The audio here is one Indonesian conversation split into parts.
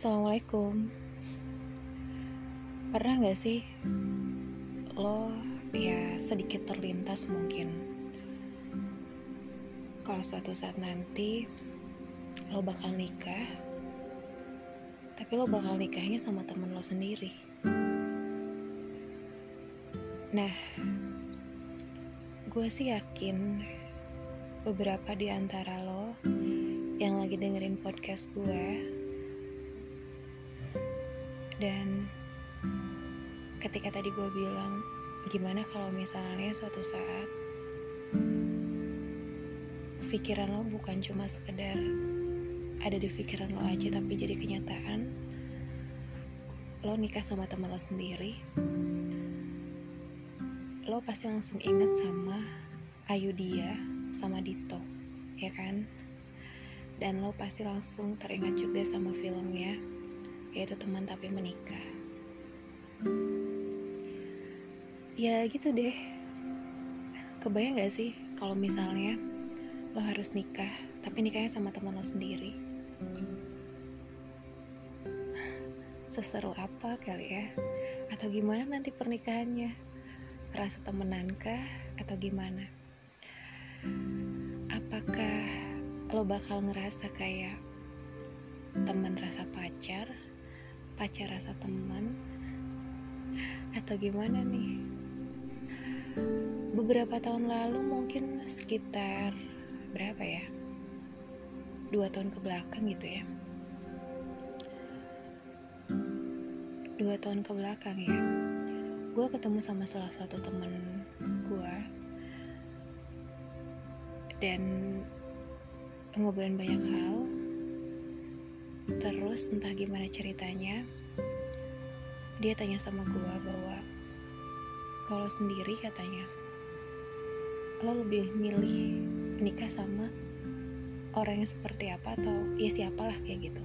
Assalamualaikum. Pernah gak sih Lo ya sedikit terlintas mungkin? Kalau suatu saat nanti Lo bakal nikah Tapi lo bakal nikahnya sama temen lo sendiri. Nah Gue sih yakin Beberapa di antara lo Yang lagi dengerin podcast gue dan ketika tadi gue bilang, gimana kalau misalnya suatu saat pikiran lo bukan cuma sekedar ada di pikiran lo aja tapi jadi kenyataan lo nikah sama teman lo sendiri lo pasti langsung inget sama Ayu dia sama Dito ya kan? Dan lo pasti langsung teringat juga sama filmnya yaitu teman tapi menikah. Ya gitu deh. Kebayang gak sih kalau misalnya lo harus nikah, tapi nikahnya sama teman lo sendiri? Seseru apa kali ya? Atau gimana nanti pernikahannya? Rasa temenan kah? Atau gimana? Apakah lo bakal ngerasa kayak teman rasa pacar pacar rasa teman? Atau gimana nih? Beberapa tahun lalu mungkin sekitar berapa ya? Dua tahun ke belakang gitu ya. Dua tahun ke belakang ya. Gue ketemu sama salah satu temen gue dan ngobrolin banyak hal. Terus entah gimana ceritanya, dia tanya sama gue bahwa kalau sendiri katanya, lo lebih milih nikah sama orang yang seperti apa atau ya siapalah kayak gitu.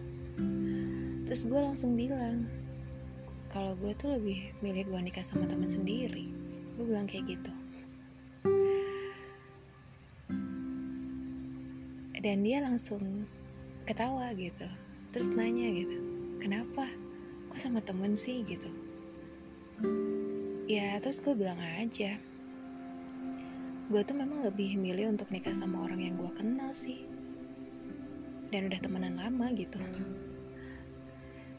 Terus gue langsung bilang, kalau gue tuh lebih milih gue nikah sama teman sendiri. Gue bilang kayak gitu. Dan dia langsung ketawa gitu terus nanya gitu kenapa kok sama temen sih gitu. Ya terus gue bilang aja gue tuh memang lebih milih untuk nikah sama orang yang gue kenal sih. Dan udah temenan lama gitu.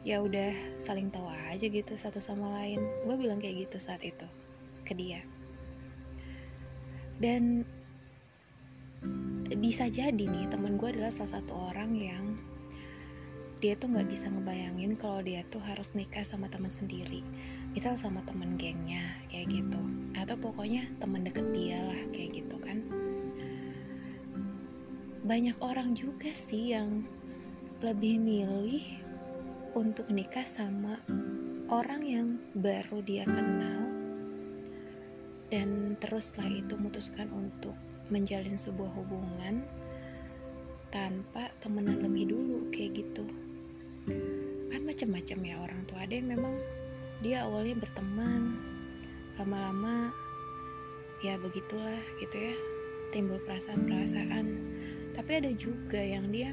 Ya udah saling tahu aja gitu satu sama lain. Gue bilang kayak gitu saat itu ke dia. Dan bisa jadi nih temen gue adalah salah satu orang yang dia tuh nggak bisa ngebayangin kalau dia tuh harus nikah sama teman sendiri. Misal sama temen gengnya kayak gitu. Atau pokoknya teman deket dia lah kayak gitu kan. Banyak orang juga sih yang lebih milih untuk nikah sama orang yang baru dia kenal dan terus setelah itu memutuskan untuk menjalin sebuah hubungan tanpa temenan lebih dulu kayak gitu kan macam-macam ya orang tua. Ada yang memang dia awalnya berteman lama-lama ya begitulah gitu ya timbul perasaan-perasaan. Tapi ada juga yang dia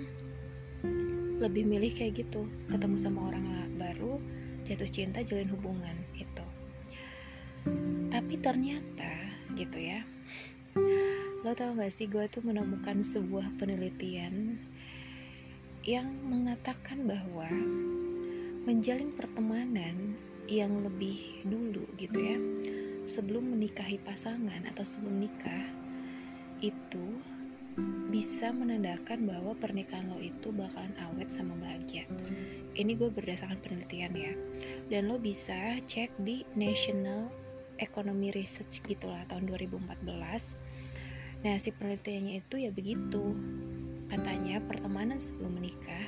lebih milih kayak gitu ketemu sama orang baru jatuh cinta jalin hubungan itu. Tapi ternyata gitu ya lo tau gak sih gue tuh menemukan sebuah penelitian yang mengatakan bahwa menjalin pertemanan yang lebih dulu gitu ya sebelum menikahi pasangan atau sebelum nikah itu bisa menandakan bahwa pernikahan lo itu bakalan awet sama bahagia. Ini gue berdasarkan penelitian ya. Dan lo bisa cek di National Economy Research gitulah tahun 2014 nah si penelitiannya itu ya begitu Katanya pertemanan sebelum menikah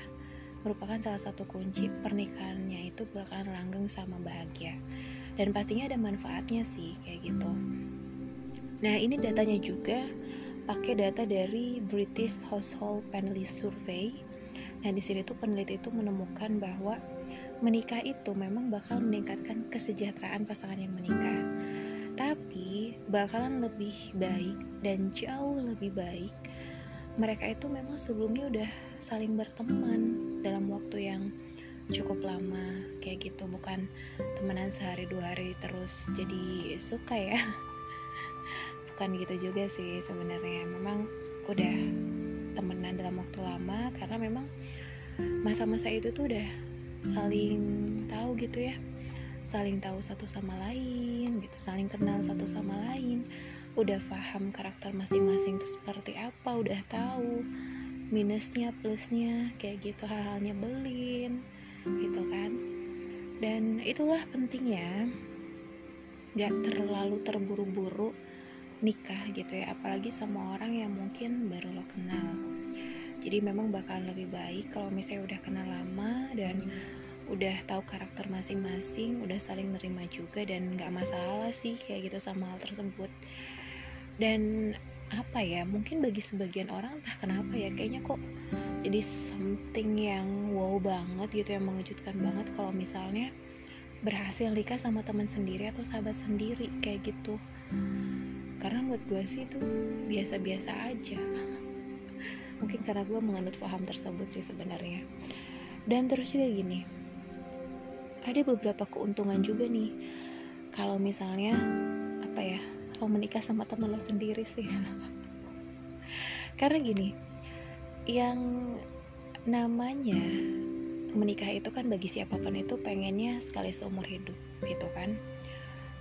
merupakan salah satu kunci pernikahannya itu bakalan langgeng sama bahagia. Dan pastinya ada manfaatnya sih kayak gitu. Nah, ini datanya juga pakai data dari British Household Family Survey. Nah, di sini tuh peneliti itu menemukan bahwa menikah itu memang bakal meningkatkan kesejahteraan pasangan yang menikah. Tapi bakalan lebih baik dan jauh lebih baik mereka itu memang sebelumnya udah saling berteman dalam waktu yang cukup lama kayak gitu. Bukan temenan sehari dua hari terus jadi suka ya. Bukan gitu juga sih sebenarnya. Memang udah temenan dalam waktu lama karena memang masa-masa itu tuh udah saling tahu gitu ya. Saling tahu satu sama lain gitu saling kenal satu sama lain udah paham karakter masing-masing itu seperti apa udah tahu minusnya plusnya kayak gitu hal-hal nyebelin gitu kan. Dan itulah pentingnya gak terlalu terburu-buru nikah gitu ya apalagi sama orang yang mungkin baru lo kenal. Jadi memang bakal lebih baik kalau misalnya udah kenal lama dan udah tahu karakter masing-masing udah saling nerima juga dan nggak masalah sih kayak gitu sama hal tersebut dan apa ya mungkin bagi sebagian orang entah kenapa ya kayaknya kok jadi something yang wow banget gitu yang mengejutkan banget kalau misalnya berhasil nikah sama teman sendiri atau sahabat sendiri kayak gitu. Karena buat gue sih itu biasa-biasa aja. Mungkin karena gue menganut paham tersebut sih sebenarnya. Dan terus juga gini ada beberapa keuntungan juga nih. Kalau misalnya apa ya lo menikah sama teman lo sendiri sih. Karena gini yang namanya menikah itu kan bagi siapa pun itu pengennya sekali seumur hidup gitu kan?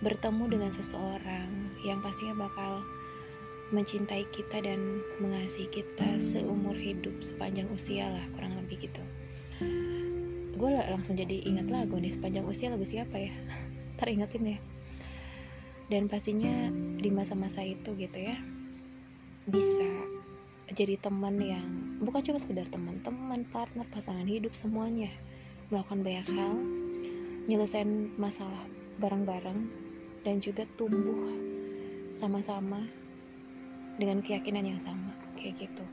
Bertemu dengan seseorang yang pastinya bakal mencintai kita dan mengasihi kita seumur hidup sepanjang usia lah kurang lebih gitu. Gue langsung jadi ingat lagu nih sepanjang usia lagu siapa ya? Teringetin ya dan pastinya di masa-masa itu gitu ya bisa jadi teman yang bukan cuma sekedar teman-teman partner pasangan hidup semuanya. Melakukan banyak hal nyelesain masalah bareng-bareng dan juga tumbuh sama-sama dengan keyakinan yang sama kayak gitu.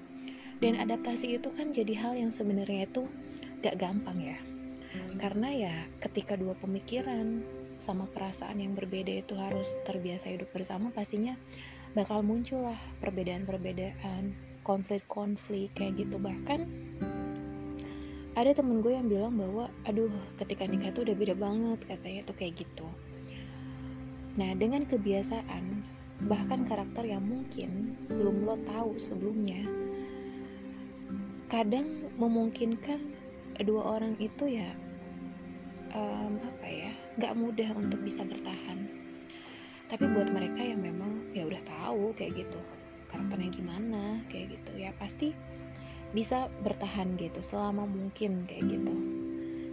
Dan adaptasi itu kan jadi hal yang sebenarnya itu gak gampang ya. Karena ya ketika dua pemikiran sama perasaan yang berbeda itu harus terbiasa hidup bersama pastinya bakal muncul lah perbedaan-perbedaan konflik-konflik kayak gitu. Bahkan ada temen gue yang bilang bahwa aduh ketika nikah tuh udah beda banget katanya tuh kayak gitu. Nah dengan kebiasaan bahkan karakter yang mungkin belum lo tahu sebelumnya kadang memungkinkan dua orang itu ya um, nggak mudah untuk bisa bertahan. Tapi buat mereka yang memang ya udah tahu kayak gitu. Karakternya gimana? kayak gitu. Ya pasti bisa bertahan gitu selama mungkin kayak gitu.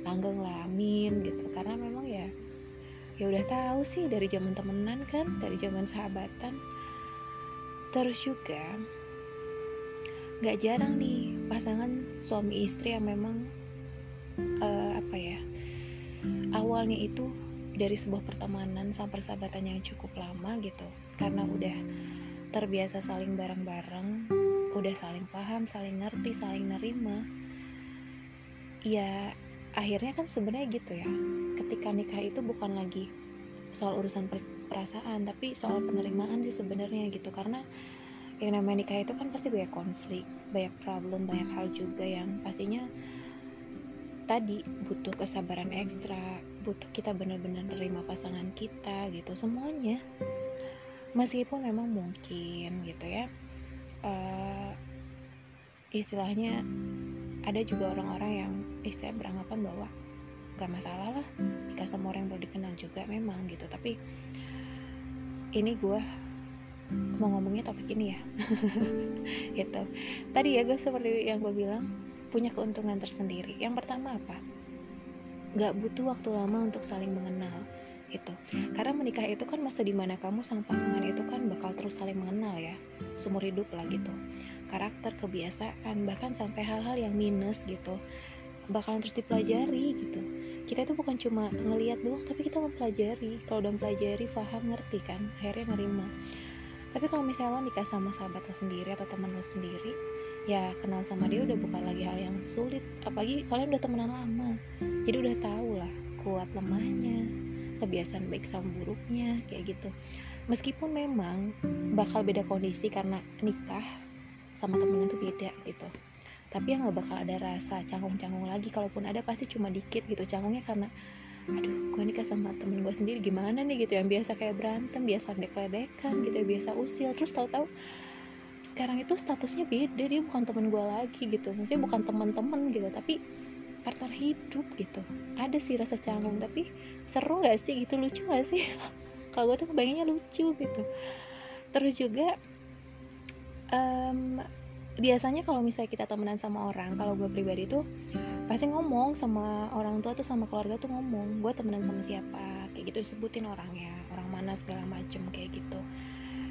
Langgeng lah amin gitu. Karena memang ya ya udah tahu sih dari zaman temenan kan dari zaman sahabatan. Terus juga nggak jarang nih pasangan suami istri yang memang uh, apa ya awalnya itu dari sebuah pertemanan sampai persahabatan yang cukup lama gitu. Karena udah terbiasa saling bareng-bareng udah saling paham saling ngerti saling nerima. Ya akhirnya kan sebenarnya gitu ya. Ketika nikah itu bukan lagi soal urusan perasaan tapi soal penerimaan sih sebenarnya gitu. Karena yang namanya nikah itu kan pasti banyak konflik banyak problem banyak hal juga yang pastinya tadi butuh kesabaran ekstra butuh kita benar-benar nerima pasangan kita gitu. Semuanya. Meskipun memang mungkin gitu ya uh, istilahnya ada juga orang-orang yang istilah beranggapan bahwa gak masalah lah jika sama orang yang baru dikenal juga memang gitu. Tapi ini gue mau ngomongnya topik ini ya. Gitu. Tadi ya gue seperti yang gue bilang punya keuntungan tersendiri. Yang pertama apa? Gak butuh waktu lama untuk saling mengenal itu. Karena menikah itu kan masa di mana kamu sama pasangan itu kan bakal terus saling mengenal ya, seumur hidup lah gitu. Karakter, kebiasaan, bahkan sampai hal-hal yang minus gitu, bakalan terus dipelajari gitu. Kita itu bukan cuma ngelihat doang, tapi kita mempelajari. Kalau udah mempelajari, paham, ngerti kan, akhirnya nerima. Tapi kalau misalnya lo nikah sama sahabat lo sendiri atau teman lo sendiri, ya kenal sama dia udah bukan lagi hal yang sulit. Apalagi kalian udah temenan lama. Jadi udah tahu lah kuat lemahnya kebiasaan baik sama buruknya kayak gitu. Meskipun memang bakal beda kondisi karena nikah sama temen itu beda gitu. Tapi yang nggak bakal ada rasa canggung-canggung lagi. Kalaupun ada pasti cuma dikit gitu canggungnya karena aduh gue nikah sama temen gue sendiri gimana nih? gitu. Yang biasa kayak berantem biasa dek-ledekan gitu ya biasa usil. Terus tahu-tahu sekarang itu statusnya beda dia bukan temen gue lagi gitu. Maksudnya bukan teman-teman gitu tapi partner hidup gitu. Ada sih rasa canggung tapi seru gak sih gitu? Lucu gak sih? Kalau gue tuh kebayangnya lucu gitu. Terus juga um, biasanya kalau misalnya kita temenan sama orang kalau gue pribadi tuh pasti ngomong sama orang tua tuh sama keluarga tuh ngomong gue temenan sama siapa? Kayak gitu disebutin orangnya orang mana segala macem kayak gitu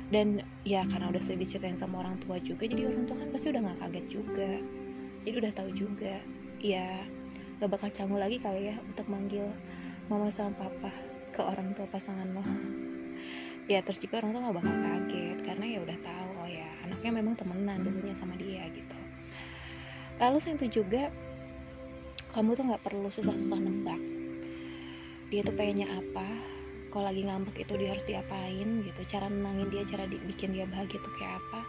dan ya karena udah sering diceritain sama orang tua juga jadi orang tua kan pasti udah nggak kaget juga. Jadi udah tahu juga ya gak bakal canggung lagi kali ya untuk manggil mama sama papa ke orang tua pasangan lo. Ya terus juga orang tua gak bakal kaget karena ya udah tahu oh ya anaknya memang temenan dulunya sama dia gitu. Lalu saya itu juga kamu tuh nggak perlu susah-susah nembak. Dia tuh pengennya apa kalau lagi ngambek itu dia harus diapain gitu. Cara nenangin dia cara bikin dia bahagia tuh kayak apa?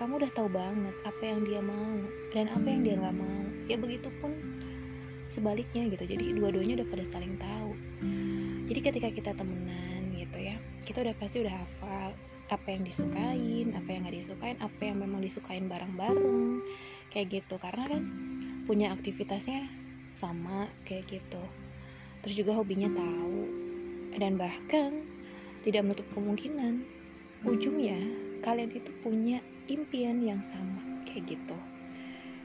Kamu udah tahu banget apa yang dia mau dan apa yang dia nggak mau. Ya begitupun sebaliknya gitu. Jadi dua-duanya udah pada saling tahu. Jadi ketika kita temenan gitu ya kita udah pasti udah hafal apa yang disukain apa yang nggak disukain apa yang memang disukain bareng-bareng kayak gitu. Karena kan punya aktivitasnya sama kayak gitu. Terus juga hobinya tahu dan bahkan tidak menutup kemungkinan ujungnya kalian itu punya impian yang sama kayak gitu.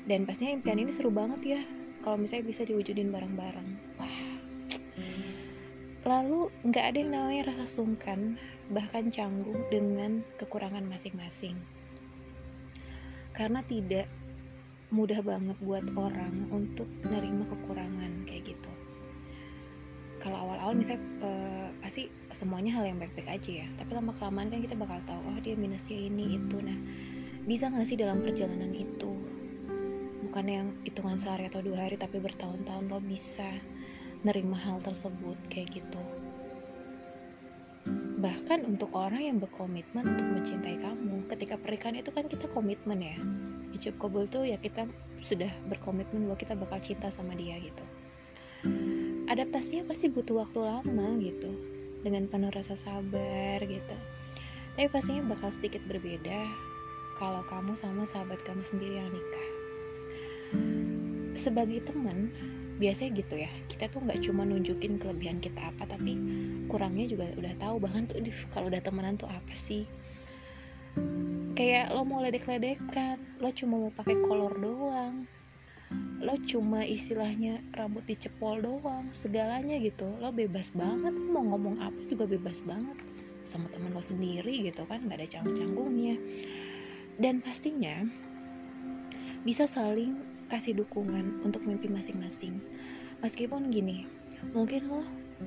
Dan pastinya impian ini seru banget ya kalau misalnya bisa diwujudin bareng-bareng. Wah. Lalu nggak ada yang namanya rasa sungkan bahkan canggung dengan kekurangan masing-masing. Karena tidak mudah banget buat orang untuk nerima kekurangan kayak gitu kalau awal-awal misalnya uh, pasti semuanya hal yang baik-baik aja ya. Tapi lama kelamaan kan kita bakal tahu oh dia minusnya ini itu. Nah bisa nggak sih dalam perjalanan itu bukan yang hitungan sehari atau dua hari tapi bertahun-tahun lo bisa nerima hal tersebut kayak gitu? Bahkan untuk orang yang berkomitmen untuk mencintai kamu ketika pernikahan itu kan kita komitmen ya. Ijab kabul tuh ya kita sudah berkomitmen bahwa kita bakal cinta sama dia gitu adaptasinya pasti butuh waktu lama gitu dengan penuh rasa sabar gitu. Tapi pastinya bakal sedikit berbeda kalau kamu sama sahabat kamu sendiri yang nikah. Sebagai teman biasanya gitu ya kita tuh nggak cuma nunjukin kelebihan kita apa tapi kurangnya juga udah tahu bahkan tuh kalau udah temenan tuh apa sih? Kayak lo mau ledek-ledekan lo cuma mau pakai kolor doang lo cuma istilahnya rambut dicepol doang segalanya gitu. Lo bebas banget mau ngomong apa juga bebas banget. Sama temen lo sendiri gitu kan nggak ada canggung-canggungnya. Dan pastinya bisa saling kasih dukungan untuk mimpi masing-masing. Meskipun gini mungkin lo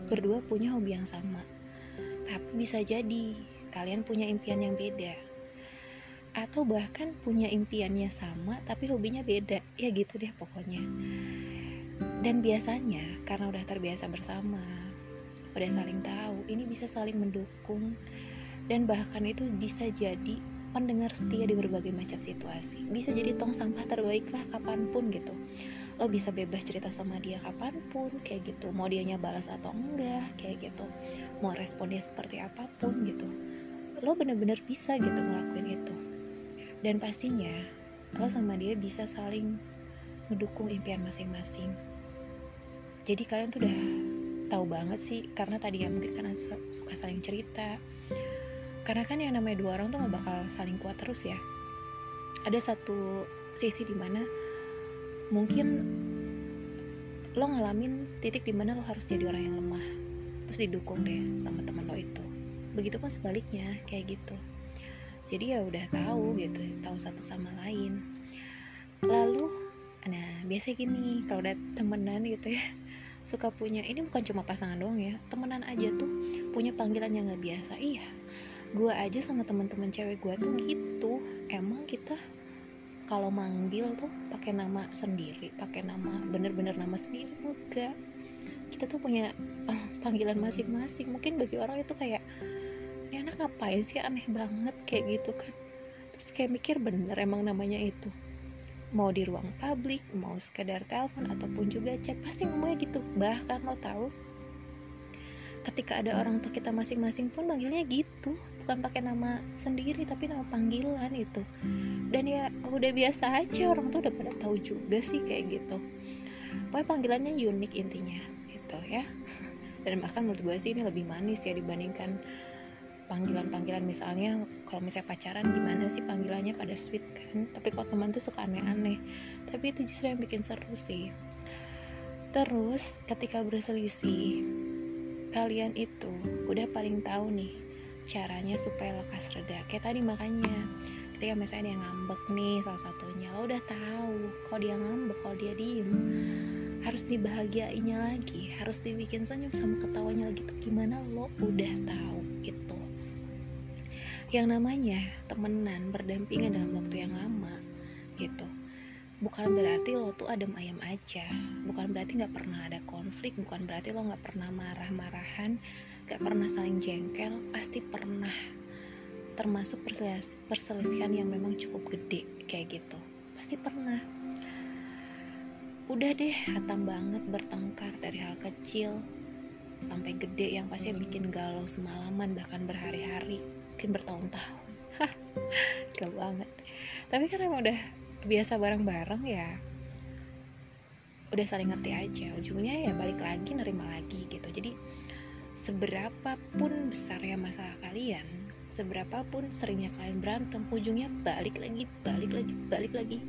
berdua punya hobi yang sama tapi bisa jadi kalian punya impian yang beda atau bahkan punya impiannya sama tapi hobinya beda. Ya gitu deh pokoknya. Dan biasanya karena udah terbiasa bersama udah saling tahu ini bisa saling mendukung. Dan bahkan itu bisa jadi pendengar setia di berbagai macam situasi. Bisa jadi tong sampah terbaik lah kapan pun gitu. Lo bisa bebas cerita sama dia kapan pun kayak gitu. Mau dianya balas atau enggak kayak gitu. Mau respon dia seperti apa pun gitu. Lo bener-bener bisa gitu ngelakuin itu dan pastinya lo sama dia bisa saling mendukung impian masing-masing. Jadi kalian tuh udah tahu banget sih karena tadi ya mungkin karena suka saling cerita. Karena kan yang namanya dua orang tuh gak bakal saling kuat terus ya. Ada satu sisi di mana mungkin lo ngalamin titik di mana lo harus jadi orang yang lemah terus didukung deh sama teman lo itu. Begitupun sebaliknya kayak gitu jadi ya udah tahu gitu tahu satu sama lain. Lalu nah biasa gini kalau udah temenan gitu ya suka punya ini bukan cuma pasangan doang ya temenan aja tuh punya panggilan yang nggak biasa. Iya gue aja sama teman-teman cewek gue tuh gitu. Emang kita kalau manggil tuh pakai nama sendiri pakai nama bener-bener nama sendiri enggak. Kita tuh punya uh, panggilan masing-masing. Mungkin bagi orang itu kayak anak ngapain sih aneh banget kayak gitu kan? Terus kayak mikir bener emang namanya itu. Mau di ruang publik mau sekedar telepon ataupun juga chat pasti ngomongnya gitu. Bahkan lo tahu ketika ada orang tua kita masing-masing pun manggilnya gitu. Bukan pakai nama sendiri tapi nama panggilan itu. Dan ya udah biasa aja orang tuh udah pada tahu juga sih kayak gitu. Pokoknya panggilannya unik intinya gitu ya. Dan bahkan menurut gue sih ini lebih manis ya dibandingkan panggilan-panggilan. Misalnya kalau misalnya pacaran gimana sih panggilannya pada sweet kan? Tapi kok teman tuh suka aneh-aneh. Tapi itu justru yang bikin seru sih. Terus ketika berselisih kalian itu udah paling tahu nih caranya supaya lekas reda. Kayak tadi makanya ketika misalnya dia ngambek nih salah satunya lo udah tahu kalau dia ngambek kalau dia diem harus dibahagiainya lagi. Harus dibikin senyum sama ketawanya lagi. Tuh gimana lo udah tahu itu yang namanya temenan berdampingan dalam waktu yang lama gitu. Bukan berarti lo tuh adem ayam aja. Bukan berarti nggak pernah ada konflik bukan berarti lo nggak pernah marah-marahan nggak pernah saling jengkel pasti pernah. Termasuk perselis perselisihan yang memang cukup gede kayak gitu. Pasti pernah. Udah deh hatam banget bertengkar dari hal kecil sampai gede yang pasti bikin galau semalaman bahkan berhari-hari mungkin bertahun-tahun. Gila banget. Tapi emang udah biasa bareng-bareng ya udah saling ngerti aja. Ujungnya ya balik lagi nerima lagi gitu. Jadi seberapa pun besarnya masalah kalian seberapa pun seringnya kalian berantem ujungnya balik lagi balik lagi balik lagi.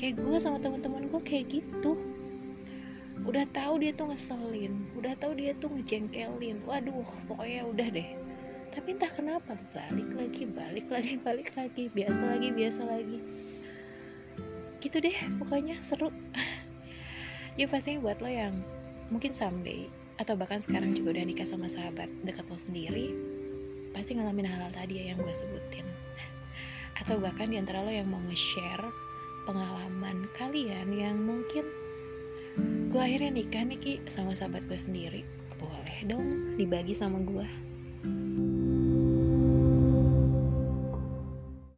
Kayak gue sama teman-teman gue kayak gitu. Udah tahu dia tuh ngeselin udah tahu dia tuh ngejengkelin. Waduh pokoknya udah deh tapi entah kenapa balik lagi balik lagi balik lagi biasa lagi biasa lagi. Gitu deh pokoknya seru. Ya pasti buat lo yang mungkin someday atau bahkan sekarang juga udah nikah sama sahabat dekat lo sendiri pasti ngalamin hal-hal tadi ya yang gue sebutin. Atau bahkan di antara lo yang mau nge-share pengalaman kalian yang mungkin gue akhirnya nikah nih Ki sama sahabat gue sendiri. Boleh dong dibagi sama gue